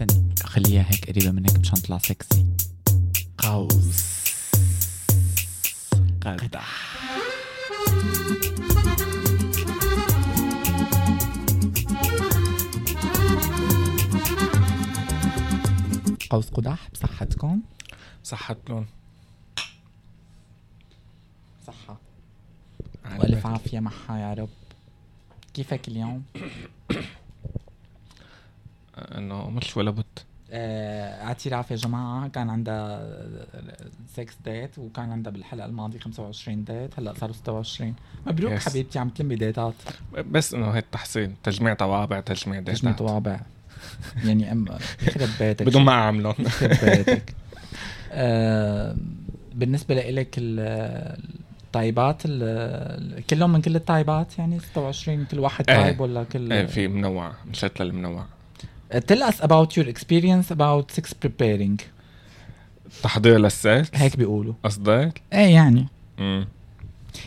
لا استني خليها هيك قريبة منك مشان تطلع سكسي قوس. قدح قوس قدح بصحتكم؟ لون صحة. وألف عافية معها يا رب. كيفك اليوم؟ إنه مش ولا بد آه، اعتراف يا جماعة كان عندها 6 ديت وكان عندها بالحلقة الماضية 25 ديت هلأ صاروا 26 مبروك Yes. حبيبتي عم تلمي ديتات بس إنه هيك تحسين تجميع طوابع تجميع ديتات تجمي طوابع. يعني ام يخرب بيتك. بدون ما أعملهم. يخرب بيتك. آه، بالنسبة لإلك ال- الطيبات ال- كلهم من كل الطيبات يعني؟ 26 كل واحد إيه. طيب ولا كل إيه في منوع مشيت للمنوع Tell us about your experience about sex preparing. تحضير للسكس هيك بيقولوا. قصدك؟ إيه يعني. امم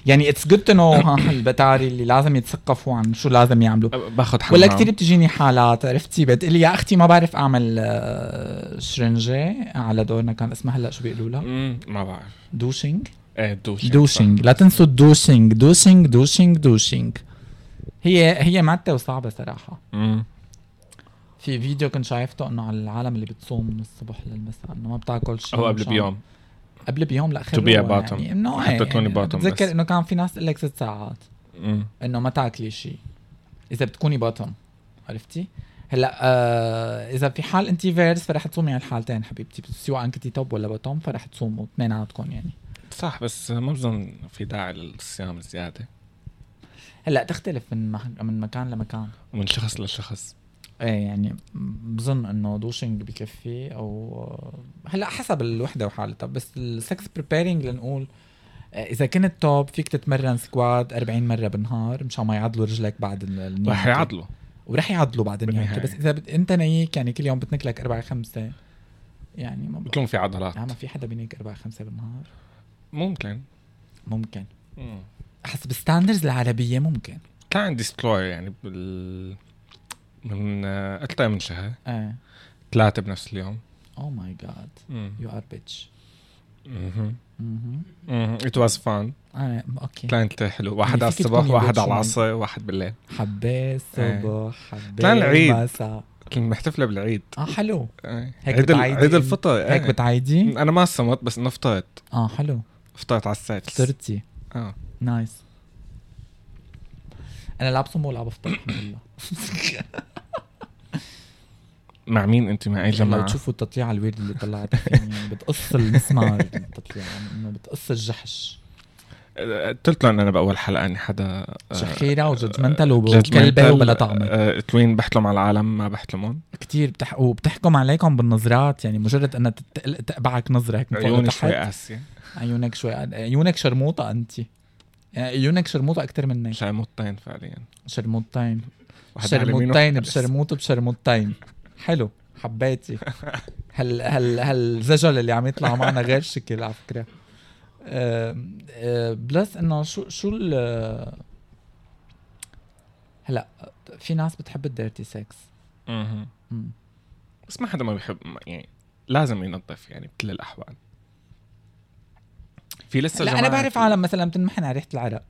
يعني اتس جود تو نو البتاري اللي لازم يتثقفوا عن شو لازم يعملوا. باخذ حمام. ولا كثير بتجيني حالات عرفتي؟ بتقلي يا أختي ما بعرف أعمل آه، شرنجة على دورنا كان اسمها هلا شو بيقولوا لها؟ امم ما بعرف. douching؟ إيه douching. douching. لا تنسوا ال douching douching douching douching. هي هي معتة وصعبة صراحة. امم في فيديو كنت شايفته إنه على العالم اللي بتصوم من الصبح للمساء إنه ما بتاكل شيء أو قبل بيوم. قبل بيوم؟ لا be a bottom. يعني إنه حتى تكوني يعني bottom بتذكر. إنه كان في ناس تقول لك ست ساعات إنه ما تاكلي شيء. إذا بتكوني bottom عرفتي؟ هلأ آه إذا في حال انت vers فرح تصومي على الحالتين حبيبتي. سواء كنتي top ولا bottom فرح تصوموا اثنيناتكم يعني. صح بس ما بظن في داعي للصيام الزياده هلأ تختلف من مح- من مكان لمكان. ومن شخص لشخص. إيه يعني بظن إنه douching بكفي أو هلأ حسب الوحدة وحالتها بس ال sex preparing لنقول آه، إذا كنت top فيك تتمرن squat 40 مرة بالنهار مشان ما يعضلوا رجلك بعد ال- النيكة رح يعضلوا. ورح يعضلوا بعد بالنهاية. بس إذا بت... أنت نيك يعني كل يوم بتنك لك أربع خمسة. يعني ما بكون في عضلات. يعني ما في حدا بينيك أربع خمسة بالنهار. ممكن. ممكن. مم. حسب ال standards العربية ممكن. كان عندي يعني بال من آه، أكثر من شهر. إيه ثلاثة بنفس اليوم. oh my God. You are bitch was fun. إيه okay كانت حلو. واحد على الصبح واحد على. العصر واحد بالليل. حبيه الصبح حبيه كان العيد. كنت محتفلة بالعيد. آه حلو. إيه. هيك عيد عيد الفطر هيك. بتعيدي؟ أنا ما صمت بس إنه فطرت. آه حلو. فطرت على السادس. فطرتي آه. نايس أنا لا بصوم ولا بفطر مع مين أنت؟ مع أي لو جماعة؟ تشوفوا التطليع الويرد اللي طلعت يعني بتقص المسمار التطليع يعني بتقص الجحش. آه، قلت لهم أنا بأول حلقة إني حدا آه، شخيرة وجدمنتال judgmental، وكلبة وبلا طعمه آه، توين بحلم على العالم ما بحلمهم كتير بتح... وبتحكم عليكم بالنظرات يعني مجرد انها. تقبعك نظرة هيك عيوني لتحت. شوي قاسية. عيونك شوي عيونك شرموطة انت. يعني عيونك شرموطه أكثر منك. شرموطتين فعليا. شرموطتين شرموطتين وواحد بشرموط بشرموطتين حلو. حبيتي. هال هال هالزجل اللي عم يطلع معنا غير شكل على فكرة. آم، آه، بلس إنه شو شو ال هلا في ناس بتحب ال dirty sex مهم. بس ما حدا ما بيحب يعني لازم ينظف يعني بكل الأحوال. في لسه لا أنا بعرف في- عالم مثلا بتنمحن على ريحة العرق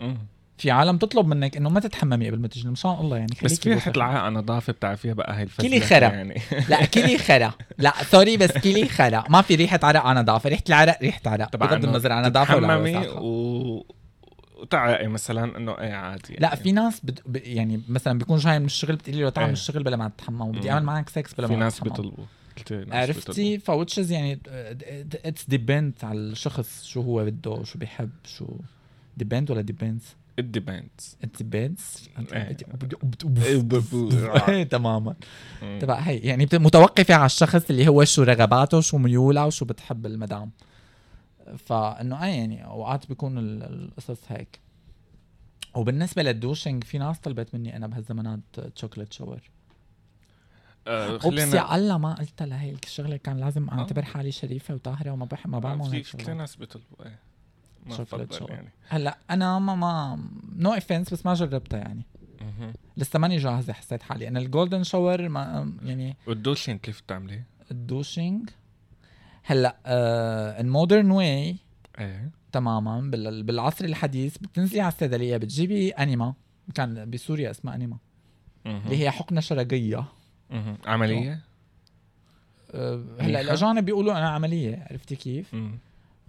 مم. في عالم تطلب منك إنه ما تتحممي قبل ما تجي مشان الله يعني بس في بوسخة. العرق نظافة بتعرفيها بقى هي الفزلكة كيلي خرا. يعني لا كيلي خرا لا sorry بس كيلي خرا ما في ريحة عرق على نظافه ريحة العرق ريحة عرق بغض النظر عن نظافه ولا وساخة. و... وتعرقي مثلا إنه إيه عادي لا يعني. في ناس بت... ب... يعني مثلا بيكون جاي من الشغل بتقولي له تعال من إيه. الشغل بلا ما تتحمم وبدي. أعمل معك سكس بلا في ما ناس تتحمم بيطلبوا ناس عرفتي fetishes يعني it's depend على الشخص شو هو بده شو بيحب شو depend ولا depends It depends. it إيه. تماما. تبع هي يعني متوقفة على الشخص اللي هو شو رغباته شو ميوله وشو بتحب المدام. فانه اي يعني أوقات بيكون ال- القصص هيك. وبالنسبة لل douching في ناس طلبت مني أنا بهالزمانات chocolate shower آه، خلينا يا الله ما قلت لها هي الشغلة. كان لازم أعتبر حالي شريفة وطاهرة وما بح ما بعمل آه، هيك. كثير ناس بيطلبوا إيه. ما بفضل. يعني. هلأ أنا ما ما no offense بس ما جربتها يعني. لسه ماني جاهزة حسيت حالي. أنا ال golden shower ما يعني وال douching كيف بتعملي؟ ال douching؟ هلأ آه ال modern way إيه. تماما. بال- بالعصر الحديث بتنزلي على الصيدلية بتجيبي enema. كان بسوريا اسمها enema. اللي هي حقنة شرجيه آه هلا منيحة؟ الاجانب بيقولوا أنا عملية عرفتي كيف؟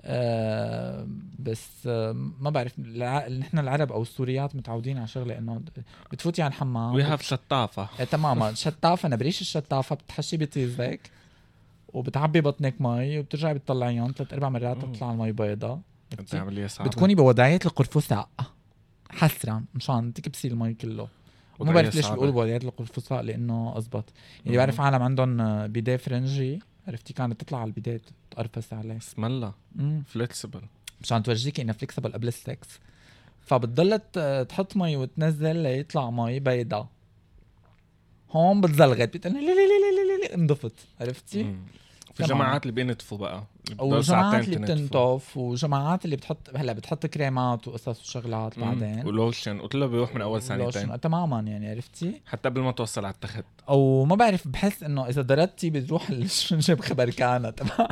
آه بس آه ما بعرف نحن العرب أو السوريات متعودين على شغلة إنه بتفوتي على الحمام we have شطافة. آه تماما. شطافة نبريش الشطافة بتحشي بطيزك وبتعبي بطنك مي وبترجعي بتطلعيهم ثلاث أربع مرات. بتطلع المي بيضاء بتكوني بوضعية القرفصاء حسرا مشان تكبسي المي كله. وضعية بعرف ليش. بيقولوا بوضعيه القرفصاء لأنه أزبط. يعني مم. بعرف عالم عندهم بيديه فرنجي عرفتي؟ كانت تطلع على البيدات تقرفص عليه. اسم الله. مم. flexible مشان تورجيكي إنها flexible قبل السكس. فبتضل ت- تحط مي وتنزل ليطلع مي بيضاء هون بتزلغت. بتقول لي لي لي لي لي لي انضفت. عرفتي؟ في تمام. جماعات اللي بينتفوا بقى. وجماعات اللي. بتنطف وجماعات اللي بتحط هلا بتحط كريمات وقصص وشغلات. بعدين. ولوشن وكله بيروح من أول ثانيتين. تماما يعني عرفتي؟ حتى قبل ما توصل على التخت. أو ما بعرف بحس إنه إذا ضربتي بتروح الشنجه بخبركانه تبع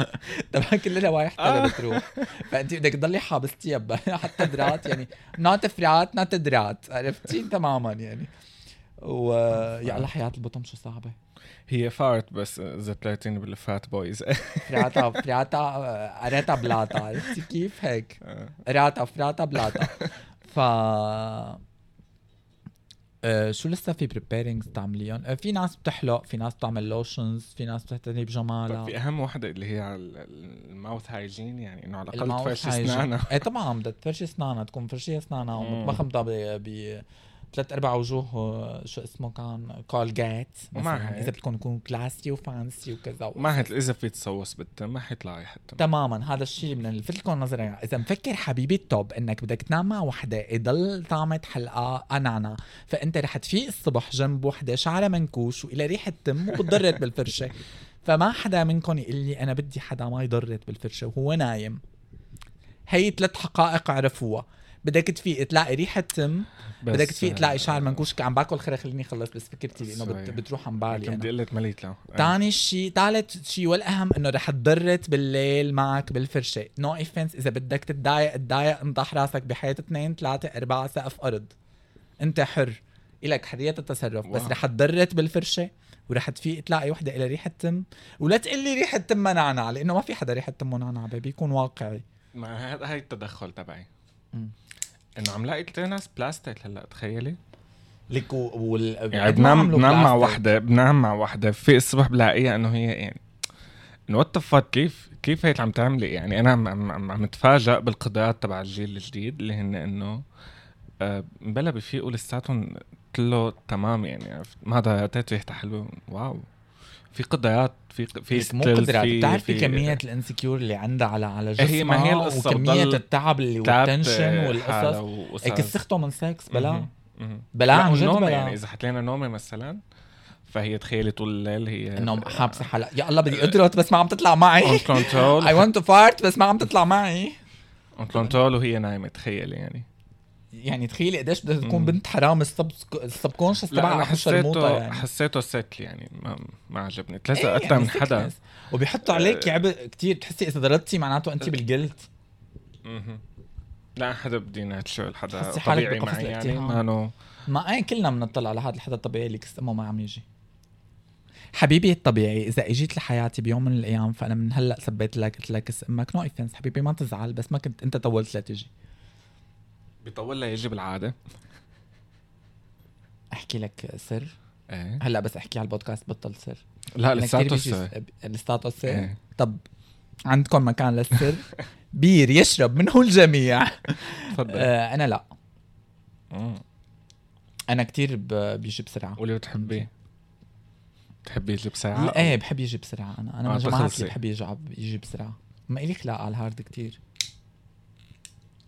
تبع كل الروايح تبع بتروح فانت بدك تضلي حابستيها حتى درات يعني. نوت فرات نوت درات عرفتي؟ تماما يعني. ويا الله حياة البطن شو صعبة. هي فارت بس اذا طلعتيني بالفات بويز فراتا فراتا قريتا بلاطا عرفتي كيف هيك؟ راتا فراتا بلاطا ف آه، شو لسه في بريبيرينجز تعمليهم؟ آه، في ناس بتحلق، في ناس بتعمل لوشنز، في ناس بتهتم بجمالها. في أهم وحدة اللي هي الماوث هايجين يعني إنه على الأقل تفرشي. اسنانها إيه طبعا بدها تفرشي اسنانها تكون فرشيه اسنانها. ومتمخمطه ب ثلاث أربع وجوه شو اسمه كان كولجيت ومع مثلا. إذا بدكم يكون classy و fancy وكذا. ما هت إذا في تصوص بالتم ما حيطلع التم تماما هذا الشيء بدنا نلفت لكم نظرة إذا مفكر حبيبي ال top إنك بدك تنام مع وحدة يضل طعمة حلقه نعنع فأنت رح تفيق الصبح جنب وحدة شعرها منكوش وإلى ريحة تم وبتضرت بالفرشة. فما حدا منكم يقول لي أنا بدي حدا ما يضرت بالفرشة وهو نايم. هي ثلاث حقائق عرفوها. بدك تفيق تلاقي ريحة تم بس بدك تفيق تلاقي آه، شعر منكوش كان باكل خير خليني اخلص بس فكرتي لأنه بت- صحيح. بتروح عن بالي. بدي قلت مليت له تاني شيء ثالث شيء والأهم إنه رح تضرت بالليل معك بالفرشة نو no إذا بدك تتضايق تضايق انطح راسك بحياة اثنين ثلاثة أربعة سقف أرض أنت حر إلك حرية التصرف بس واو. رح تضرت بالفرشة ورح تفيق تلاقي وحدة إلى ريحة تم ولا تقول لي ريحة تم نعنع لأنه ما في حدا ريحة تم نعنع baby يكون واقعي ما هذا هاي التدخل تبعي. إنه عم لاقي كتير ناس بلاستيك هلأ تخيلي. لك والله يعني بنام بنام مع وحده بنام مع وحدة. في الصبح بلاقيها إنه هي يعني إنه what fuck كيف كيف هيك عم تعملي؟ يعني أنا عم عم, عم, اتفاجئ بالقدرات تبع الجيل الجديد اللي هن إنه آه، بلا بفيقوا لساتهم كله تمام يعني عرفت؟ ما ضيعتها ريحتها حلوة. wow. في قدرات في في مو قدرات. بتعرفي كمية الانسكيور اللي عندها على على جسمها هي ما هي القصة وكمية بتضل التعب اللي والتنشن حالها والقصص. وقصص. هيك سخته من سكس بلا. بلا عن جد بلا. يعني إذا حكينا نومة مثلا فهي تخيلي طول الليل هي انه حابسه حلقة يا الله بدي أدرت بس ما عم تطلع معي. اون كنترول اي ونت تو فارت بس ما عم تطلع معي. اون كنترول وهي نايمة تخيلي يعني. يعني تخيلي قديش بدها تكون. بنت حرام السب ال subconscious تبعها حسيته يعني. حسيته سكل يعني ما, ما عجبني. ثلاثة إيه يعني من حدا. وبيحطوا عليك عبء كتير بتحسي إذا ضربتي معناته انت بالجلد مهم. لا حدا بدي natural حدا طبيعي معي يعني الاكتئاب. ما إيه كلنا بنطلع على هذا الحدا الطبيعي اللي كس امه ما عم يجي. حبيبي الطبيعي إذا إجيت لحياتي بيوم من الأيام فأنا من هلأ سبيت لك قلت لك كس أمك no offense حبيبي ما تزعل بس ما كنت أنت طولت لتجي بيطول لها يجي بالعاده أحكي لك سر. إيه. هلأ بس أحكي على البودكاست بطل سر. لا لساته بيجي سر. س- لساته سر؟ إيه. طب عندكم مكان للسر؟ بير يشرب منه الجميع. تفضل. آه أنا لا. مم. أنا كتير بيجي بسرعة قولي بتحبي بتحبي يجي بساعه لا إيه بحب يجي بسرعة أنا. أنا آه، بحب يجي يجي بسرعة ما إلي خلاق على ال hard كتير.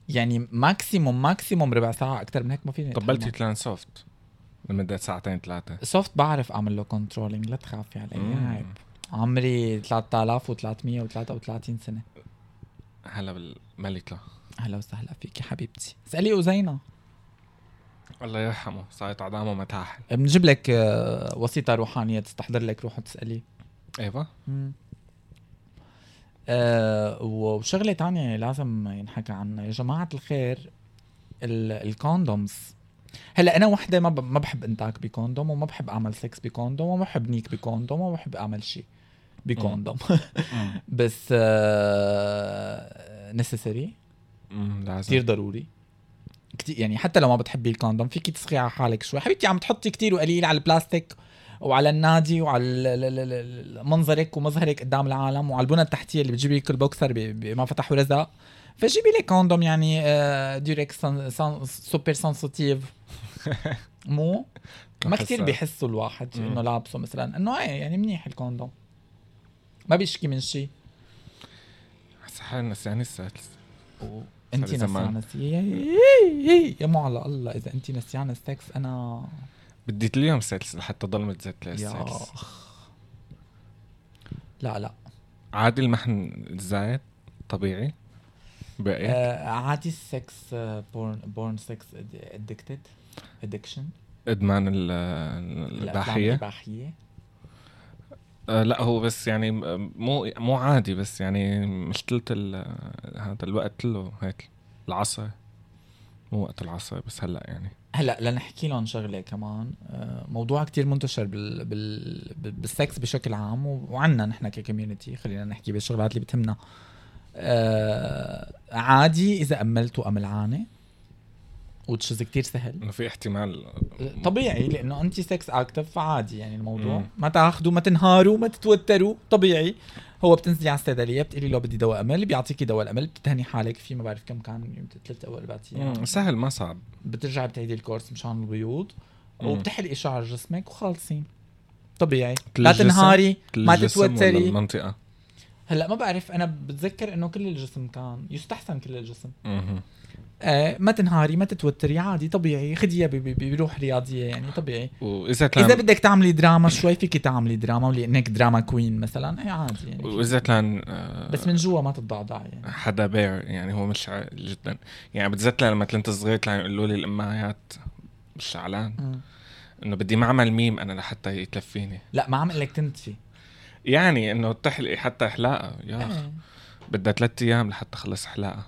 يعني maximum maximum ربع ساعة أكثر من هيك ما فيني قبلتي تلان soft لمدة ساعتين ثلاثة. soft بعرف أعمل له controlling لا تخافي علي عيب. عمري 3333 سنة. هلا بالملكة أهلا وسهلا فيكي حبيبتي. اسألي أزينة الله يرحمه. صارت عظامه مكاحل بنجيب لك آه، وسيطة روحانية تستحضر لك روح وتساليه إيوه. آه وشغلة تانية لازم ينحكى عنها. يا جماعة الخير ال condoms هلأ أنا وحدة ما ما بحب انتاك ب condom وما بحب أعمل sex ب condom وما بحب نيك ب condom وما بحب أعمل شيء ب condom. بس آه necessary كثير ضروري. كتير يعني حتى لو ما بتحبي ال condom فيك تسخي على حالك شوي. حبيبتي عم تحطي كتير وقليل على البلاستيك. وعلى النادي وعلى منظرك ومظهرك قدام العالم وعلى البنى التحتية اللي بتجيبي كل بوكسر بما فتح ورزق فجيبي لي condom يعني Durex super sensitive مو؟ ما كثير بيحسوا الواحد إنه لابسه مثلا. إنه إيه يعني منيح ال condom ما بيشكي من شيء صح نسيان السادس. انت نسيانة. يا مو على الله إذا انت نسيانة السكس أنا بديت اليوم سكس لحتى ضل متزت للسكس لا لا. عادي المحن الزايد طبيعي. برأيك؟ آه عادي ال sex porn porn sex addicted addiction إدمان الاباحيه الاباحيه آه لا هو بس يعني مو مو عادي بس يعني مشكلة هذا الوقت كله هيك العصر مو وقت العصر بس هلأ يعني. هلا لنحكي لهم شغلة كمان. آه، موضوع كتير منتشر بال بال بالسكس بشكل عام وعنا نحن ك community خلينا نحكي بالشغلات اللي بتهمنا. آه عادي إذا املت which is كتير سهل. إنه في احتمال. طبيعي لأنه انت sex active فعادي يعني الموضوع مم. ما تاخذوا ما تنهاروا ما تتوتروا طبيعي. هو بتنزلي على الصيدليه بتقولي له بدي دواء أمل بيعطيكي دواء الأمل بتهني حالك فيه ما بعرف كم كان ثلاث أو أربع أيام. سهل ما صعب. بترجعي بتعيدي ال course مشان البيوض وبتحلقي شعر جسمك وخالصين. طبيعي. لا تنهاري ما تتوتري. المنطقة؟ هلأ ما بعرف أنا بتذكر إنه كل الجسم كان يستحسن كل الجسم. آه ما تنهاري ما تتوتري عادي طبيعي. خديها بروح رياضية يعني طبيعي. وإذا كان إذا بدك تعملي دراما شوي فيك تعملي دراما ولانك drama queen مثلا. اي عادي يعني. وإذا كان آه بس من جوا ما تتضعضع يعني. حدا بير يعني هو مش جدا. يعني بتذكر لما كنت صغير كانوا يقولوا لي الأمهات مش شعلان إنه بدي معمل ميم أنا لحتى يكفيني لا ما عم لك تنتفي. يعني إنه تحلقي حتى حلاقه يا اخ إيه. بدها ثلاث أيام لحتى تخلص حلاقه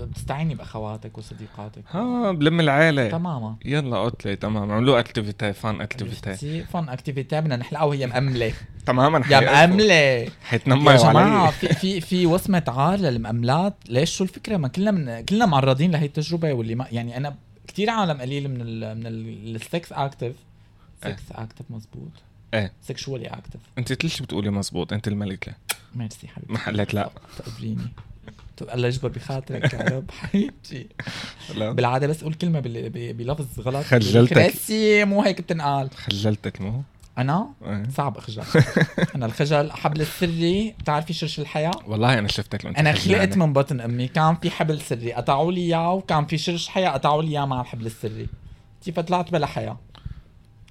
بتستعيني بأخواتك وصديقاتك. ها بلم العيلة. تماما. يلا قتلة تمام عملوا أكتيفيتي فان أكتيفيتي. فان أكتيفيتي بدنا نحلقها وهي مأملة. تماما يا مأملة. حيتنمروا يا جماعة في في في وصمة عار للمأملات. ليش؟ شو الفكرة؟ ما كلنا من كلنا معرضين لهي التجربة واللي ما يعني أنا كثير عالم قليل من ال من ال sex active sex active مزبوط. إيه. sexually active أنت شيء بتقولي مزبوط أنت الملكة. ميرسي حبيبتي. محلك لا. تقبريني الله يجبر بخاطرك يا رب. حبيبتي. بالعادة بس أقول كلمة بلفظ غلط. خجلتك. مو هيك بتنقال. خجلتك مو؟ أنا؟ إيه. صعب اخجل أنا الخجل حبل السري. بتعرفي شرش الحياة؟ والله أنا شفتك أنا خلقت من بطن أمي. كان في حبل سري. قطعوا لي إياه وكان في شرش حياة قطعوا لي إياه مع الحبل السري. كيف طلعت بلا حياة؟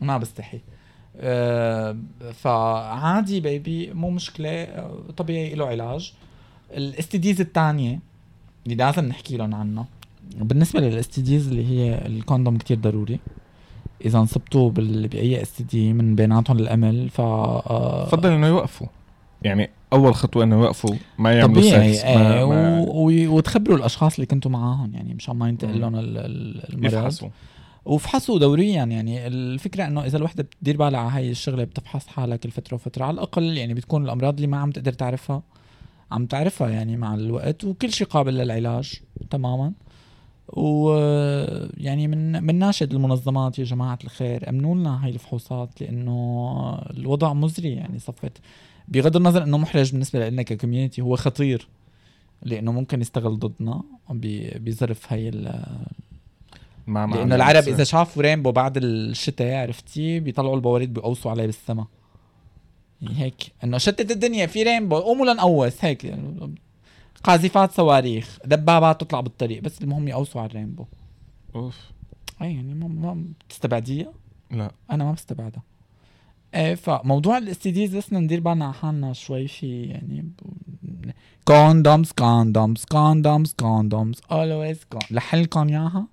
ما بستحي. فعادي بيبي مو مشكلة. آه، طبيعي له علاج. الاستديز الثانية اللي لازم نحكي لهم عنها. بالنسبة لل STDs اللي هي ال condom كتير ضروري. إذا انصبتوا بأي STD من بيناتهم الامل ف آه، إنه يوقفوا. يعني أول خطوة إنه يوقفوا ما يعملوا طبيعي سكس إيه ما ما و... وتخبروا الأشخاص اللي كنتوا معاهم. يعني مشان ما ينتقل لهم المرض. يفحصوا. وفحصوا دوريا يعني الفكرة إنه إذا الوحدة بتدير بالها على هاي الشغلة بتفحص حالها كل فتره وفترة على الأقل يعني بتكون الأمراض اللي ما عم تقدر تعرفها عم تعرفها يعني مع الوقت وكل شيء قابل للعلاج تماما. ويعني من من ناشد المنظمات يا جماعة الخير أمنوا لنا هاي الفحوصات لأنه الوضع مزري يعني صفت. بغض النظر إنه محرج بالنسبة لنا ك community هو خطير لأنه ممكن يستغل ضدنا بظرف هاي ما لأنه العرب إذا شافوا rainbow بعد الشتاء عرفتي؟ بيطلعوا البواريد بيقوصوا عليه بالسما. يعني هيك. إنه شتت الدنيا في rainbow. قوموا لنقوس هيك. يعني قاذفات صواريخ. دبابات تطلع بالطريق. بس المهم يقوصوا على ال rainbow. أوف. أي يعني ما, ما بتستبعديها؟ لا. أنا ما بستبعدها. إيه فموضوع ال STDs بس ندير بالنا على حالنا شوي في يعني condoms condoms condoms condoms always لحلكم إياها؟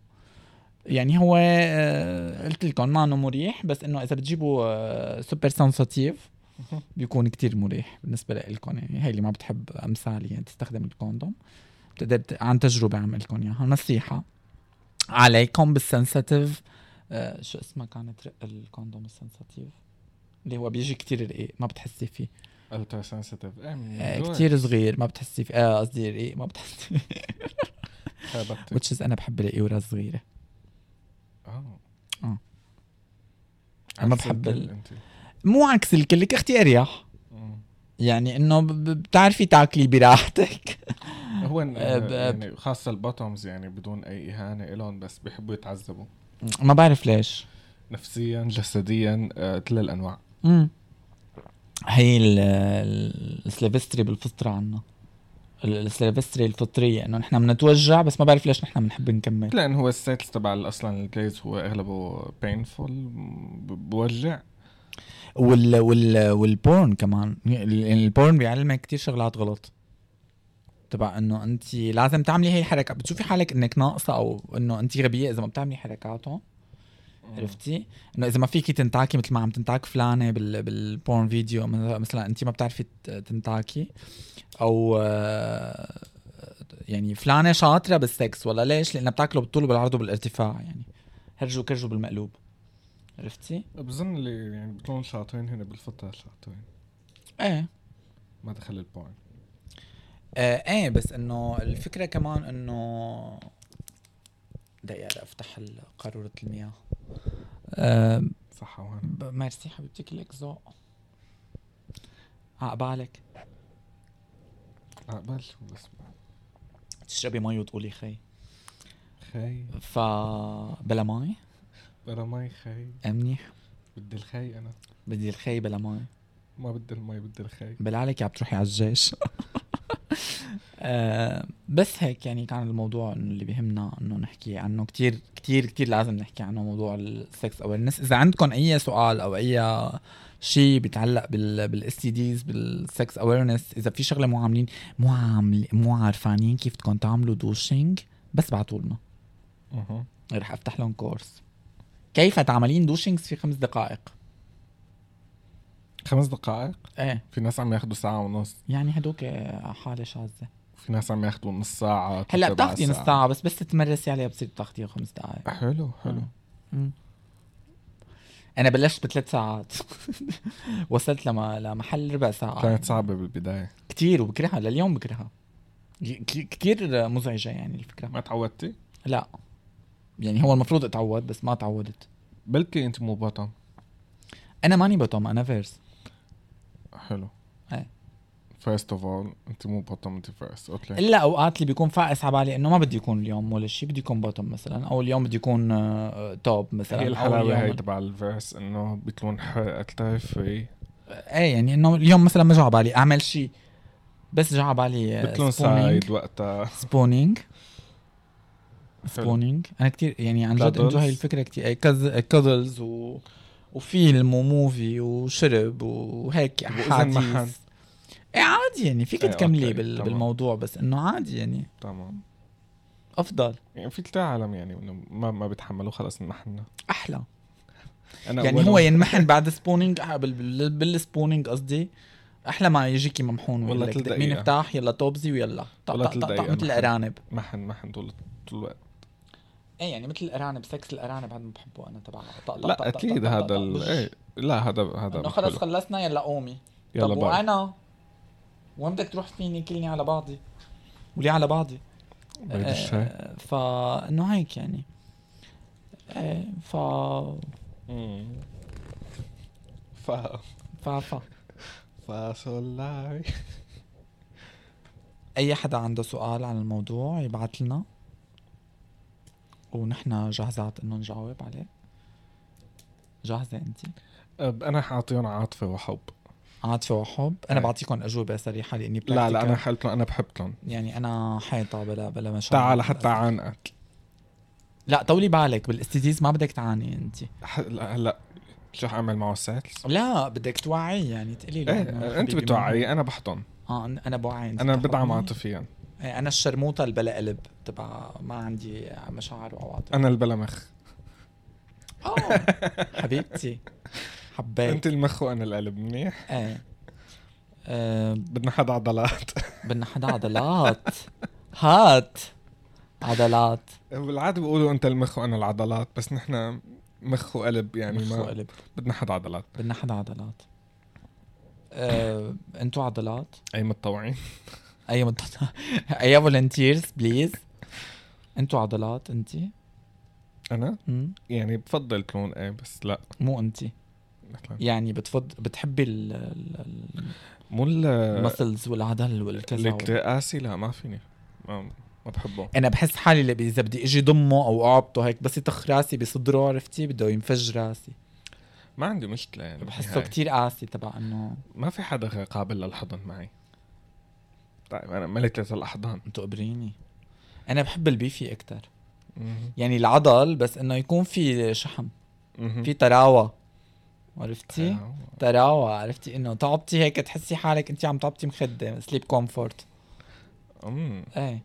يعني هو آه، قلت لكم ما إنه مريح بس إنه إذا بتجيبوا آه، super sensitive بيكون كتير مريح بالنسبة لكم يعني هي اللي ما بتحب امثالي يعني تستخدم الكوندوم. بتقدر عن تجربة أعمل لكم إياها. نصيحة عليكم بالسنسيتيف آه شو اسمها كانت؟ رق الكوندوم السنسيتيف اللي هو بيجي كتير رقيق ما بتحسي فيه. الترا سنسيتيف آه كتير صغير ما بتحسي فيه. آه قصدي رقيق ما بتحسي فيه. وتشز أنا بحب القيورة صغيرة. آه. آه. ما عكس بحب مو عكس الكل لك أختي اريح مم. يعني إنه بتعرفي تاكلي براحتك. هو آه، يعني خاصة ال bottoms يعني بدون أي إهانة إلهم بس بيحبوا يتعذبوا. ما بعرف ليش. نفسيا جسديا آه، كل الأنواع. امم هي ال- ال- السليفستري بالفطرة عنا. ال- السليفستري الفطرية إنه نحن بنتوجع بس ما بعرف ليش نحن بنحب نكمل. لأن هو السيلز تبع أصلا الجيز هو أغلبه painful بوجع. وال وال وال porn كمان ال- ال porn بيعلمك كتير شغلات غلط. تبع إنه انت لازم تعملي هي الحركه بتشوفي حالك إنك ناقصة أو إنه انت غبية إذا ما بتعملي حركاتهم. عرفتي؟ إنه إذا ما فيكي تنتاكي مثل ما عم تنتاك فلانة بال بال porn video مثلا انت ما بتعرفي تنتاكي أو آه، يعني فلانة شاطرة بالسكس ولا ليش؟ لأنها بتاكله بالطول وبالعرض وبالارتفاع يعني هرجوا كرجوا بالمقلوب عرفتي؟ بظن اللي يعني بيكونوا شاطرين هنا بالفطرة شاطرين إيه ما دخل البوين آه إيه بس إنه الفكرة كمان إنه دقيقة أفتح قاروره المياه صح وهنا ب- ميرسي حبيبتي كلك ذوق عقبالك. عقبال شو بس. تشربي مي وتقولي خي. خي. ف بلا مي بلا مي خي. منيح بدي الخي أنا. بدي الخي بلا مي ما بدي المي بدي الخي. بالعلك عم تروحي على الجيش. آه بس هيك يعني كان الموضوع اللي بيهمنا إنه نحكي عنه. كتير كتير كتير لازم نحكي عنه موضوع ال sex awareness إذا عندكم أي سؤال أو أي شيء بيتعلق بال بال STDs بال sex awareness إذا في شغلة مو عاملين مو عامل مو عارفانين كيف بدكم تعملوا douching بس بعتوا لنا. أها. رح أفتح لهم course كيف تعملين douchings في خمس دقائق؟ خمس دقائق؟ إيه. في ناس عم ياخذوا ساعة ونص. يعني هدوك حالة شاذة. في ناس عم ياخذوا نص ساعة هلأ تلت بتاخدي نص ساعة. ساعة بس بس تتمرسي عليها بتصير تاخديها خمس دقائق حلو حلو. مم. أنا بلشت بثلاث ساعات. وصلت لما لمحل ربع ساعة. كانت صعبة بالبداية. كتير وبكرهها لليوم بكرهها. ك- كتير مزعجة يعني الفكرة. ما تعودتي؟ لا. يعني هو المفروض اتعود بس ما تعودت. بلكي انت مو bottom أنا ماني bottom أنا verse. حلو. first of all انت مو bottom انت verse okay الا اوقات اللي بيكون verse على بالي إنه ما بدي يكون اليوم ولا شيء بدي يكون bottom مثلا أو اليوم بدي يكون آه، top مثلا هي اليوم- هي تبع ال verse إنه بيكون حر أكثر free إيه يعني إنه اليوم مثلا ما جا على بالي أعمل شيء بس جا على بالي بتلون spooning side وقتها. spooning. spooning أنا كتير يعني عن جد. enjoy هاي الفكرة كتير. cuddles و وفيلم و movie وشرب وهيك. حديث. إيه عادي يعني فيك إيه، تكملي بال... بالموضوع بس إنه عادي يعني. تمام. أفضل. يعني في كتير عالم يعني إنه ما ما بيتحملوا خلص نحن أحلى. أنا يعني هو ينمحن بعد spooning آه، بال... بال... بال spooning قصدي أحلى ما يجيكي ممحون والله ولا كده. مين. افتح يلا توبزي ويلا. طق طق طق مثل. الأرانب. محن محن طول طول الوقت. إيه يعني مثل الأرانب سكس الأرانب هذا ما بحبه أنا تبع لا أكيد هذا. إيه لا هذا هذا خلص. خلصنا يلا قومي. يلا طب وأنا؟ وين بدك تروح فيني كلني على بعضي؟ ولي على بعضي؟ الشاي. آه فانه هيك يعني. إيه ف. ف ف ف فاصولاي أي حدا عنده سؤال عن الموضوع يبعث لنا. ونحن جاهزات إنه نجاوب عليه. جاهزة انت أنا حاعطيهم عاطفة وحب. عاطفة وحب أنا إيه. بعطيكم أجوبة صريحة لأني لا لا أنا لهم أنا بحبكم يعني أنا حيطة بلا بلا مشاعر. تعال حتى عنقك لا طولي بالك بالاستيزيز ما بدك تعاني أنت. ح- لا هلا شو حأعمل معه سكس؟ لا بدك توعي يعني تقولي له إيه أنت بتوعي أنا بحضن. آه أنا بوعي أنا بدعم. عاطفيا. إيه، أنا الشرموطة اللي بلا قلب تبع ما عندي مشاعر وعواطف. أنا البلمخ آه حبيبتي. حبيت. أنت المخ وأنا القلب منيح؟ إيه. آه، بدنا حدا عضلات. بدنا حدا عضلات. هات. عضلات. بالعادة بيقولوا أنت المخ وأنا العضلات بس نحن مخ وقلب يعني مخ ما وقلب بدنا حدا عضلات. بدنا حدا عضلات. آه، أنتوا عضلات؟ أي متطوعين. أي مد... أي volunteers please أنتوا عضلات أنتي؟ أنا. يعني بفضل تكون إيه بس لا. مو أنتي. يعني بتفض بتحبي ال- مو ال- المسلز والعضل والكذا قاسي لا ما فيني. ما, ما بحبه. أنا بحس حالي اللي إذا بدي إجي ضمه أو أعبطه هيك بس يطخ راسي بصدره عرفتي؟ بده ينفج راسي. ما عندي مشكلة يعني بحسه. كتير قاسي تبع إنه ما في حدا قابل للحضن معي. طيب أنا ملكة الأحضان. أنتوا قبريني. أنا بحب البيفي مهم. يعني العضل بس إنه يكون في شحم. في تراوة. عرفتي؟ آه. تراوة عرفتي؟ إنه تعبتي هيك تحسي حالك انت عم تعبتي مخدة Sleep Comfort امم إيه.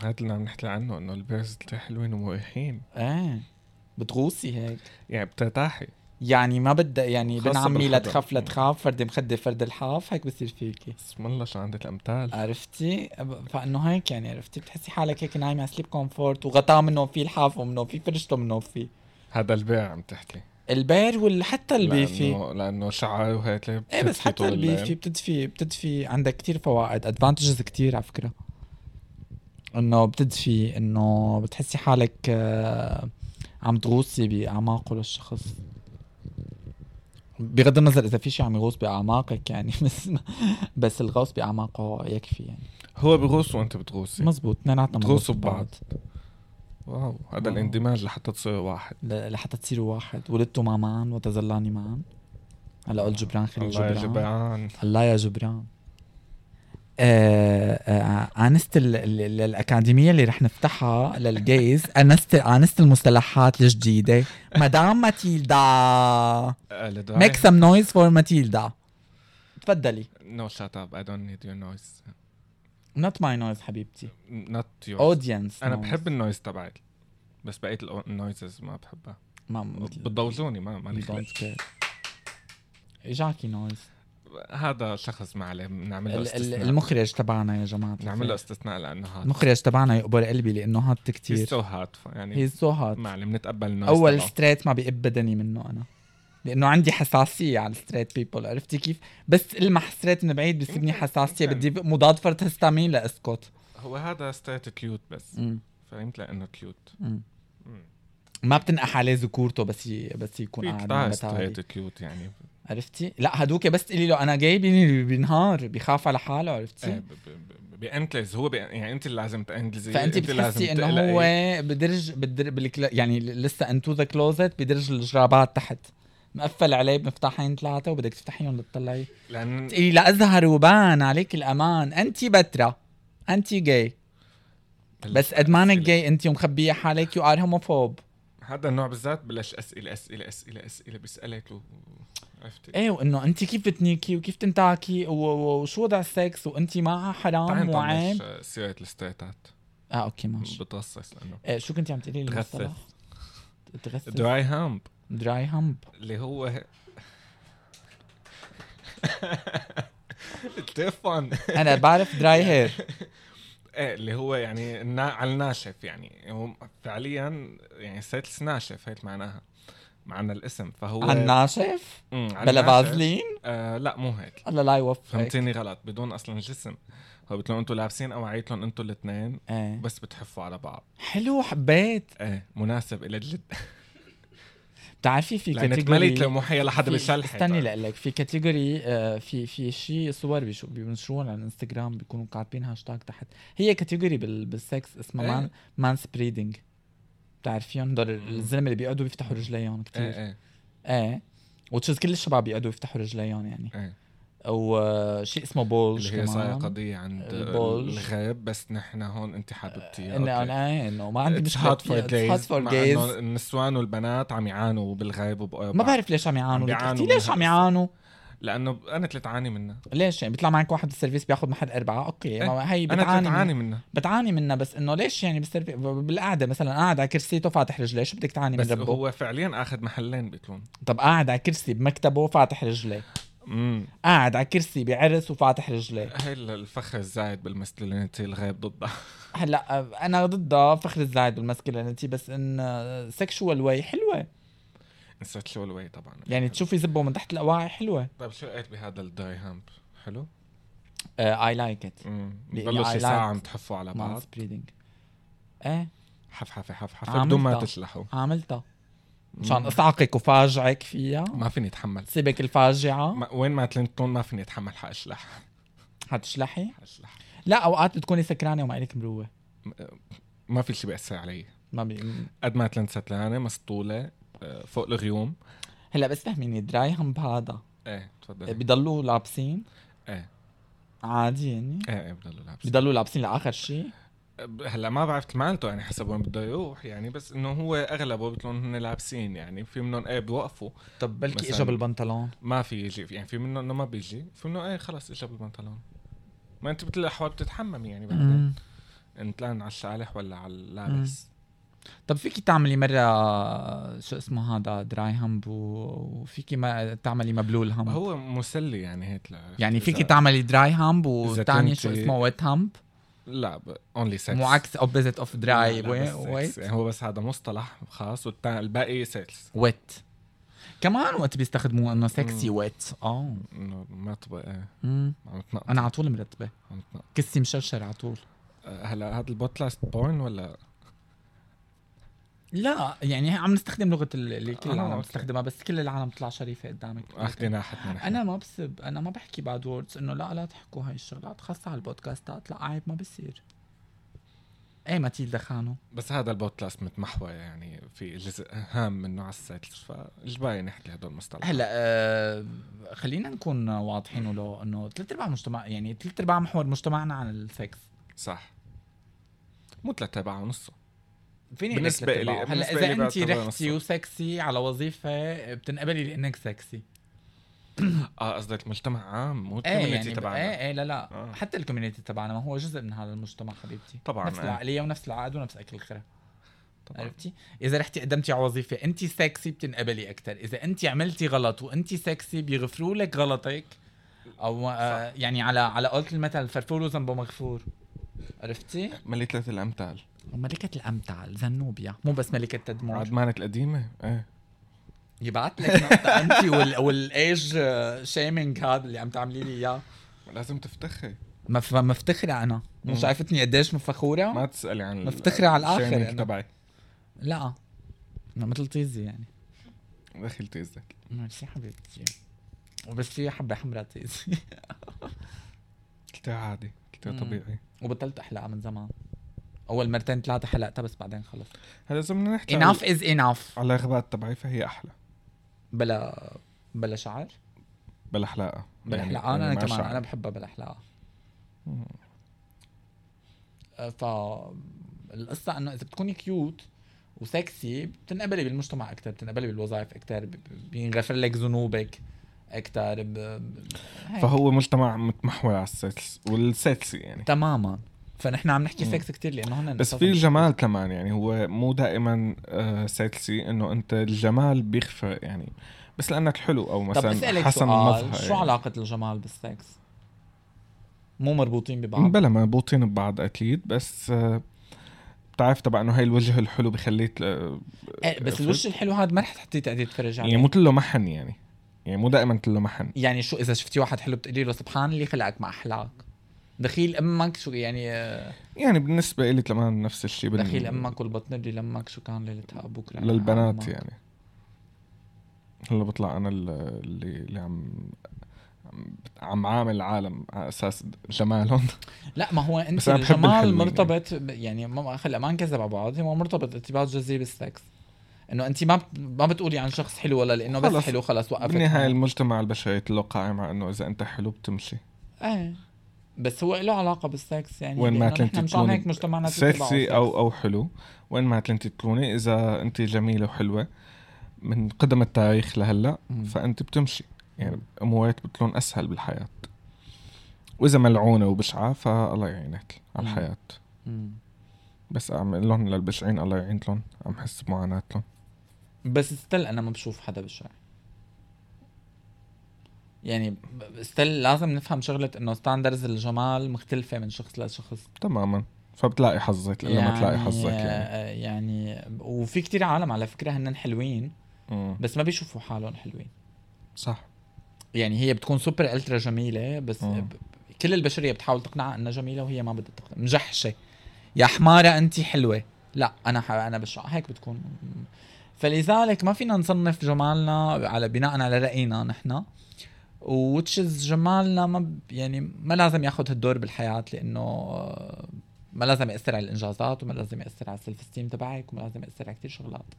هذا اللي عم نحكي عنه إنه ال bears حلوين ومريحين. إيه. بتغوصي هيك. يعني بترتاحي. يعني ما بدها يعني بن عمي لا. تخاف لا تخاف فرد مخدة فرد الحاف هيك بصير فيكي. بسم الله شو عندك الأمثال؟ عرفتي؟ فإنه هيك يعني عرفتي؟ بتحسي حالك هيك نايمة على Sleep Comfort وغطاه منه في الحاف ومنه في فرشته منه في. هذا ال bear عم تحكي. ال bear وحتى ال beefy؟ لأنه لأنه شعر وهيك إيه بس حتى ال beefy. بتدفي بتدفي عندك كتير فوائد advantages كتير على فكرة. إنه بتدفي إنه بتحسي حالك آه، عم تغوصي بأعماقه للشخص. بغض النظر إذا في شيء عم يغوص بأعماقك يعني بس بس الغوص بأعماقه يكفي يعني. هو بغوص وأنت بتغوصي. مزبوط اثنيناتنا بتغوصوا ببعض. wow هذا. الاندماج لحتى تصير واحد. لحتى تصيروا واحد. ولدتما معا وتظلان معا؟ هلا قلت جبران خليل الله يا جبران. جبران. الله يا جبران. آه آه آنست ال- ال- ال- الأكاديمية اللي رح نفتحها لل gays آنسة آنسة المصطلحات الجديدة. مدام ماتيلدا. make some noise for ماتيلدا. تفضلي. no shut up I don't need your noise not my noise حبيبتي. not your audience أنا بحب ال noise تبعك بس بقية ال noises ما بحبها. ما مثل بتضوجوني ما مالي. إجاكي noise هذا شخص ما عليه بنعمل له استثناء. المخرج تبعنا يا جماعة نعمل له استثناء لأنه هذا المخرج تبعنا يقبر قلبي لأنه هات هي كتير so hot يعني هي so hot ما عليه بنتقبل ال noise أول. straight ما بيقب بدني منه أنا. لأنه عندي حساسية على ال straight people عرفتي كيف؟ بس المح ستريت من بعيد بيصيبني يمكن- حساسية يمكن. بدي مضاد فرط هستامين لاسكت هو هذا ستريت كيوت بس. مم. فهمت؟ لأنه كيوت مم. مم. ما بتنقح عليه ذكورته بس ي... بس يكون في قاعد ستريت كيوت يعني. عرفتي؟ لا هدوك بس تقولي له أنا جاي بينهار بيخاف على حاله عرفتي؟ ب- ب- ب- بيانكلز هو بي يعني أنت اللي لازم تانجلزي فأنت لازم بتحسي إنه. هو بدرج بدر بالكلا يعني لسه انتو ذا كلوزت بدرج الجرابات تحت. مقفل عليه بمفتاحين ثلاثة وبدك تفتحيهم لتطلعي. لأن تقولي لا وبان عليك الأمان. انت بترا انت جاي بس ادمانك جاي انت ومخبيه حالك يو ار هوموفوب هذا النوع بالذات بلش أسئلة أسئلة أسئلة أسئلة بيسالك و... عرفتي إيه وإنه انت كيف بتنيكي وكيف تنتاكي وشو وضع السكس وانت معها حرام وعيب. نطنش سيرة الستريتات آه أوكي ماشي. بتغصص لأنه إيه شو كنت عم تقولي لي؟ تغثث. dry hump dry hump اللي هو التليفون أنا بعرف dry hair إيه اللي هو يعني النا... على الناشف يعني. هو فعليا يعني سيتلز ناشف هيك معناها معنى الاسم. فهو على الناشف؟ بلا. فازلين آه لا مو هيك. الله لا يوفقك. فهمتيني غلط. بدون أصلا جسم هو بتلاقوا أنتوا لابسين اواعيتهم أنتوا الاثنين إيه. بس بتحفوا على بعض. حلو حبيت. إيه مناسب إلى الجد بتعرفي في كاتيجوري لو مو حيا لحد بالشلحة استني لك في كاتيجوري آه، في في شيء صور بينشروها على الانستغرام بيكونوا كاتبين هاشتاج تحت. هي كاتيجوري بال بالسكس اسمها. مان مان سبريدنج بتعرفيهم؟ هدول الزلمة اللي بيقعدوا بيفتحوا رجليهم كثير إيه إيه. إيه. وتشوز كل الشباب بيقعدوا يفتحوا رجليهم يعني. إيه. وشيء اسمه بولج اللي هي صايرة قضية عند. الغرب بس نحن هون انت حاببتيها إنه. أنا انه ما عندي مشكلة. مع gays. إنه النسوان والبنات عم يعانوا بالغرب وبأوروبا ما بعرف ليش عم يعانوا. عم ليش؟ من عم. يعانوا؟ لأنه أنا تعاني منها. ليش؟ يعني بيطلع معك واحد بالسيرفيس بياخذ محل أربعة. okay إيه، ما هي أنا بتعاني تعاني من... منها. بتعاني منها بس إنه ليش يعني بالسيرفيس بالقعدة مثلا قاعد على كرسيته فاتح رجليه شو بدك تعاني من بس ربه؟ هو فعليا آخذ محلين بيكون طب قاعد على كرسي بمكتبه فاتح رجليه. امم قاعد على كرسي بعرس وفاتح رجليه هي الفخر الزايد بال masculinity الغيب ضدها. هلا أنا ضدها فخر الزايد بال masculinity بس in sexual way حلوة. نسيت شو ال way طبعا. يعني تشوفي زبه من تحت الاواعي حلوة. طيب شو لقيت بهذا ال dry hump حلو؟ I like it بضلوا شي like ساعة عم تحفوا على بعض. spreading إيه؟ حفحفة عملتها. بدون ما تشلحوا. عملتها مشان اصعقك وفاجعك فيها. ما فيني أتحمل. سيبك الفاجعة. ما وين ما تلنتون ما فيني أتحمل حأشلح. حتشلحي؟ حأشلح. لا أوقات بتكوني سكرانة وما إلك مروة. ما في شي بيأثر علي. ما بي... قد ما تلنت ستلانة مسطولة آه، فوق الغيوم. هلا بس فهميني دراي همب هذا إيه تفضل بيضلوا لابسين؟ إيه. عادي يعني؟ إيه إيه بضلوا لابس بيضلوا لابسين لآخر شيء هلا ما بعرف مالته يعني حسب وين بده يروح يعني بس انه هو أغلبه بتلون هن لابسين يعني في منهم إيه بوقفوا طب بلكي اجى بالبنطلون؟ ما في يجي يعني في منه إنه ما بيجي في منه إيه خلص اجى بالبنطلون. ما انت بكل الاحوال بتتحممي يعني بعدين. انت لأن على الشالح ولا على اللابس. طب فيكي تعملي مرة شو اسمه هذا دراي همب وفيكي ما تعملي مبلول همب هو مسلي يعني هيك يعني فيكي تعملي دراي همب والثانية شو اسمه ويت همب لا only sex مو عكس opposite of dry wet هو بس هذا مصطلح خاص والتا- الباقي سكس wet كمان وقت بيستخدموه إنه sexy. wet آه. إنه مرتبه إيه. عم تنقط أنا على طول مرتبة. كسي مشرشر على طول. هلا هذا البودكاست porn ولا؟ لا يعني عم نستخدم لغة ال- اللي كل آه، العالم أوكي. بتستخدمها بس كل العالم تطلع شريفة قدامك. اخذين راحتنا نحن. أنا ما بسب أنا ما بحكي bad words إنه لا لا تحكوا هاي الشغلات خاصة على البودكاستات لا عيب ما بصير. إيه ماتيلدا خانو بس هذا البودكاست متمحور يعني في جزء هام منه على السكس فالجباية نحكي هدول المصطلحات؟ هلا آه خلينا نكون واضحين ولو إنه ثلاث أرباع مجتمع يعني ثلاث أرباع محور مجتمعنا عن السكس صح. مو ثلاثة أرباع ونصه. فيني بالنسبة لي هلأ إذا انت رحتي. وسكسي على وظيفة بتنقبلي لأنك سكسي. آه قصدك مجتمع عام مو ال community يعني تبعنا. إيه إيه لا لا. آه. حتى ال community تبعنا ما هو جزء من هذا المجتمع حبيبتي. طبعاً، نفس إيه. العقلية ونفس العقد ونفس أكل الخرا طبعا. عرفتي؟ إذا رحتي قدمتي على وظيفة انت سكسي بتنقبلي أكثر إذا انت عملتي غلط وانت سكسي بيغفروا لك غلطك أو آه يعني على على قولة المثل الفرفور ذنبه مغفور عرفتي؟ ملكة الأمثال. ملكة الأمثال زنوبيا مو بس ملكة تدمر. عدمانك القديمة؟ إيه. يبعت لك انت وال وال age shaming هذا اللي عم تعملي لي إياه. لازم تفتخري. مف- مفتخرة أنا. مو. شايفتني قديش مفخورة؟ ما تسألي عن مفتخرة على الآخر ال shaming أنا. تبعي. لا. أنا مثل طيزي يعني. دخل تيزك. ميرسي حبيبتي. وبس في حبة حمرا تيزي. قلتها عادي مم. طبيعي. وبطلت أحلقها من زمان. أول مرتين ثلاثة حلقتها بس بعدين خلص هلا إذا بدنا نحكي enough is enough. على الرغبات تبعي فهي أحلى. بلا بلا شعر بلا حلاقه بلا يعني- حلقة أنا يعني ما كمان شعر. أنا بحبها بلا مم. ف القصة إنه إذا بتكوني cute و sexy بتنقبلي بالمجتمع أكثر بتنقبلي بالوظائف أكثر بينغفر لك ذنوبك أكثر ب... فهو مجتمع متمحور على السكس والسكسي يعني. تماما. فنحن عم نحكي. سكس كتير لأنه هن بس في الجمال كمان يعني هو مو دائما آه سكسي إنه أنت الجمال بيخفى يعني. بس لأنك حلو أو طب مثلا اسالك حسن سؤال المظهر شو يعني. علاقة الجمال بالسكس؟ مو مربوطين ببعض؟ بلا مربوطين ببعض أكيد بس آه بتعرف تبع إنه هاي الوجه الحلو بخليك آه إيه بس الوجه الحلو هذا ما رح تحطيه تقدري تتفرج عليه. يعني مو كله محن يعني. يعني مو دائما كله محن. يعني شو إذا شفتي واحد حلو بتقولي له سبحان اللي خلقك مع احلاك دخيل أمك شو يعني آه، يعني بالنسبة لي كمان نفس الشيء بال- دخيل أمك والبطن اللي لمك شو كان ليلتها أبوك للبنات أمك. يعني هلا بطلع أنا ال- اللي اللي عم عم- عامل العالم على أساس جمالهم لا ما هو أنت الجمال الحلوين مرتبط يعني ما خلي ما نكذب على بعض هو مرتبط ارتباط جذري بالسكس إنه أنت ما ما بتقولي عن شخص حلو ولا لأنه بس. حلو خلص وقفت بالنهاية. المجتمع البشري كله قائم على إنه إذا أنت حلو بتمشي إيه بس هو له علاقة بالسكس يعني وين ما كنت تكوني هيك مجتمعنا سكسي سكس. أو أو حلو وين ما كنت تكوني إذا انت جميلة وحلوة من قدم التاريخ لهلأ. فانت بتمشي يعني أمورك بتكون أسهل بالحياة وإذا ملعونة وبشعة فالله يعينك على. الحياة مم. بس عم لهم للبشعين الله يعين لهم عم حس بمعاناتهم بس still أنا ما بشوف حدا بشع يعني still لازم نفهم شغلة إنه standards الجمال مختلفة من شخص لشخص. تماما. فبتلاقي حظك الا ما تلاقي حظك يعني. آه، يعني وفي كتير عالم على فكرة هن حلوين مم. بس ما بيشوفوا حالهم حلوين. صح. يعني هي بتكون سوبر الترا جميلة بس كل البشريه بتحاول تقنعها إنها جميلة وهي ما بدها تقنع. مجحشة. يا حمارة انت حلوة. لا أنا ح... أنا بشع هيك بتكون. فلذلك ما فينا نصنف جمالنا على بناء على رأينا نحن. وتشز جمالنا ما يعني ما لازم ياخذ هالدور بالحياة لأنه آه، ما لازم يأثر على الإنجازات وما لازم يأثر على ال self esteem تبعك وما لازم يأثر على كثير شغلات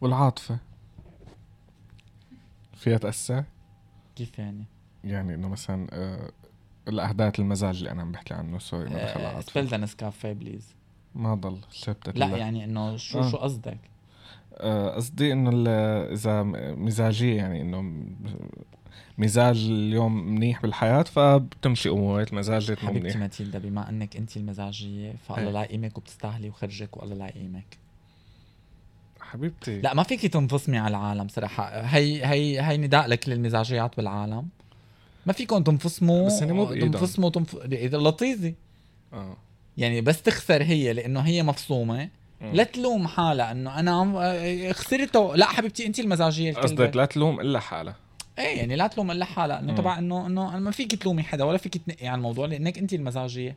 والعاطفة فيها تأثر كيف يعني؟ يعني إنه مثلا آه الاحداث المزاج اللي أنا عم بحكي عنه sorry ما دخل آه، العاطفة spill the نسكافيه please ما ضل شبتت لا يعني إنه شو آه. شو قصدك؟ قصدي إنه إذا مزاجية يعني إنه مزاج اليوم منيح بالحياة فبتمشي أمورك مزاجك مو حبيبتي منيح. ماتيلدا بما أنك انت المزاجية فالله إيه. لا يقيمك وبتستاهلي وخرجك والله لا يقيمك. حبيبتي. لا ما فيكي تنفصمي على العالم صراحة. هي هي هي نداء لكل المزاجيات بالعالم. ما فيكم تنفصموا بس هن مو بإيدهم. تنفصموا تنف... لطيزه آه. يعني بس تخسر هي لأنه هي مفصومة. مم. لا تلوم حالها إنه أنا آه، خسرته. لا حبيبتي انت المزاجية. قصدك لا تلوم إلا حالها. إيه يعني لا تلوم إلا حالها إنه. طبعا انه إنه ما فيك تلومي حدا ولا فيك تنقي عن الموضوع لأنك انت المزاجية.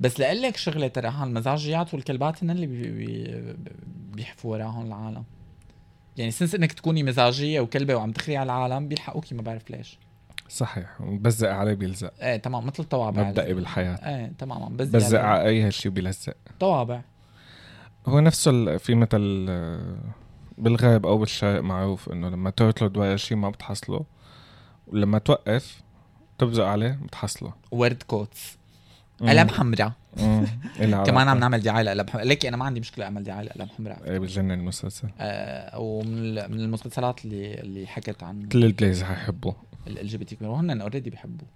بس لاقول لك شغلة ترى هالمزاجيات والكلبات هن اللي بي بي بيحفوا وراهم العالم. يعني since إنك تكوني مزاجية وكلبة وعم تخري على العالم بيلحقوكي ما بعرف ليش. صحيح. بزق عليه بيلزق. إيه تمام مثل الطوابع مبدئي بالحياة. إيه تماما بس بزق على أي هالشي بيلزق طوابع هو نفسه في مثل آه، بالغرب أو بالشرق معروف إنه لما تركض ورا شيء ما بتحصله ولما توقف تبزق عليه بتحصله. word quotes. قلم حمراء. كمان عم. نعمل دعاية لقلم حمراء. ليكي أنا ما عندي مشكلة أعمل دعاية لقلم حمراء. إيه بتجنن المسلسل. آه ومن من المسلسلات اللي اللي حكت عن كل الجليز حيحبوا LGBT وهن already بيحبوا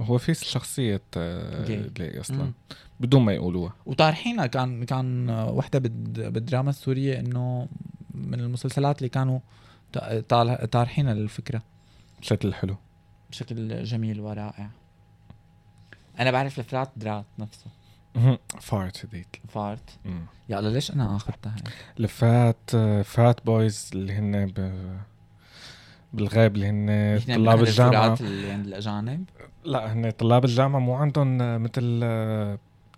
هو في شخصية آه، جاي. أصلا. مم. بدون ما يقولوها. وطارحينها كان كان وحدة بالد- بالدراما السورية إنه من المسلسلات اللي كانوا ط- طال- طارحينها للفكره بشكل حلو. بشكل جميل ورائع. أنا بعرف الفرات درات نفسه. فارت هذيك. فارت. يا الله ليش أنا آخذتها هيك؟ الفات آه، فات بويز اللي هن ب... بالغرب اللي هن طلاب الفرات اللي عند الأجانب؟ لا هن طلاب الجامعة مو عندهم مثل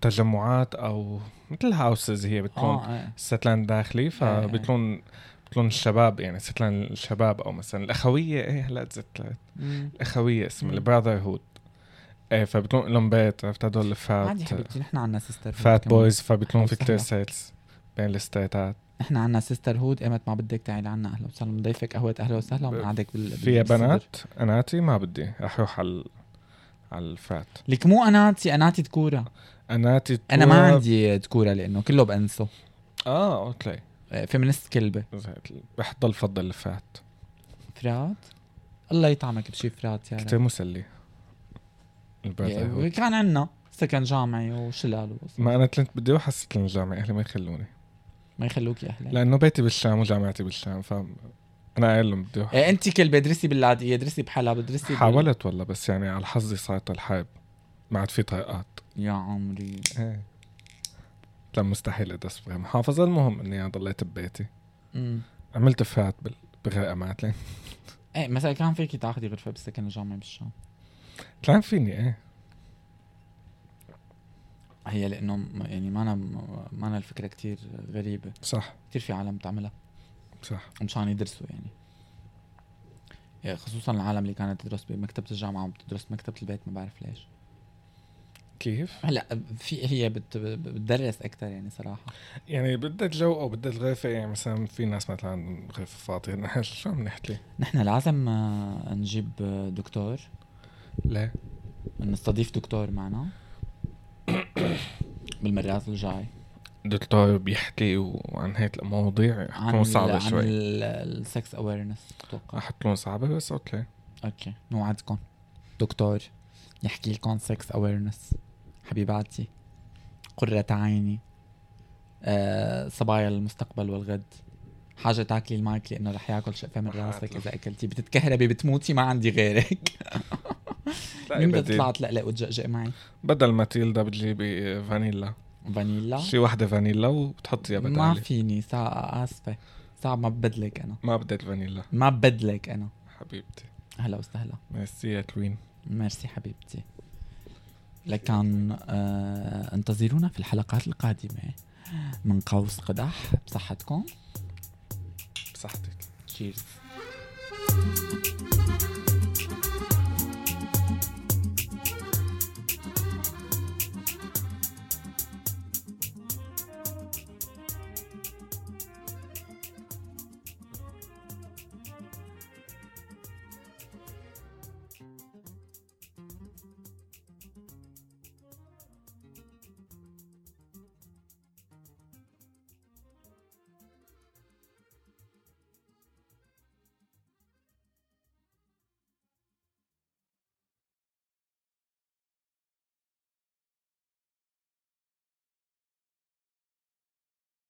تجمعات أو مثل هاوسز هي بتكون آه إيه. ستلاند داخلي فبيكون بيكون الشباب يعني ستلاند الشباب أو مثلا الأخوية إيه هلا تذكرت. الأخوية اسمها. البراذر هود إيه فبيكون لهم بيت عرفت هدول عادي الفات حبيبتي نحن عنا سيستر فات بويز فبيكون في وسهلا. سيلز بين الستيتات. نحن عنا سيستر هود ايمت ما بدك تعالي عنا أهلا وسهلا. بنضيفك قهوة أهلا وسهلا وبنقعدك بال فيها. بنات؟ أناتي؟ ما بدي. رح أروح على على الفات لك مو أناتي أناتي تكورة. اناتي أنا ما عندي تكوره لأنه كله بانسه آه أوكي. فيمينست كلبة. رح ضل فضل الفات فرات؟ الله يطعمك بشي فرات يا كتير مسلي. يعني كان عنا سكن جامعي وشلال ما أنا كنت بدي أروح على السكن الجامعي أهلي ما يخلوني. ما يخلوك يا أهلا لأنه بيتي بالشام وجامعتي بالشام ف أنا قايل لهم بدي أروح. إيه انت كلبة ادرسي باللاذقيه ادرسي بحلب ادرسي حاولت والله بس يعني على حظي صارت الحرب ما عاد في طريقات يا عمري. إيه. لا مستحيل أدرس بمحافظة المهم إني أنا ضليت ببيتي. امم عملت فات بغرقمات لين إيه مثلا كان فيكي تاخذي غرفه بالسكن الجامعي بالشام. كان فيني إيه. هي لأنه يعني ما أنا ما أنا الفكرة كتير غريبة. صح. كتير في عالم بتعملها صح. مشان يدرسوا يعني. يعني خصوصا العالم اللي كانت تدرس بمكتبة الجامعة وبتدرس بمكتبة البيت ما بعرف ليش. كيف؟ هلا في هي بت بتدرس أكثر يعني صراحة. يعني بدك جو أو بدك غرفة يعني مثلا في ناس مثلا غرفة فاضية نحن شو عم نحكي؟ نحن لازم آه، نجيب آه، دكتور. ليه؟ نستضيف دكتور معنا بالمرات الجاي. دكتور بيحكي وعن هيك المواضيع عن حتكون صعبة عن شوي. ال sex awareness أتوقع. حتكون صعبة بس okay. Okay نوعدكم دكتور يحكي لكم sex awareness حبيباتي قرة عيني آه صبايا المستقبل والغد. حاجة تاكلي المايك لأنه رح ياكل شقفة من راسك إذا أكلتي. بتتكهربي بتموتي ما عندي غيرك. مين بدها تطلع تلقلق وتجقجق معي؟ بدل ماتيلدا بتجيبي فانيلا. فانيلا؟ شي وحدة فانيلا وبتحطيها بدالي. ما فيني سا آسفة. صعب ما ببدلك أنا. ما بدك فانيلا. ما ببدلك أنا. حبيبتي. هلا وسهلا. ميرسي يا queen merci حبيبتي. لكن آه انتظرونا في الحلقات القادمة. من قوس قدح بصحتكم. بصحتك. cheers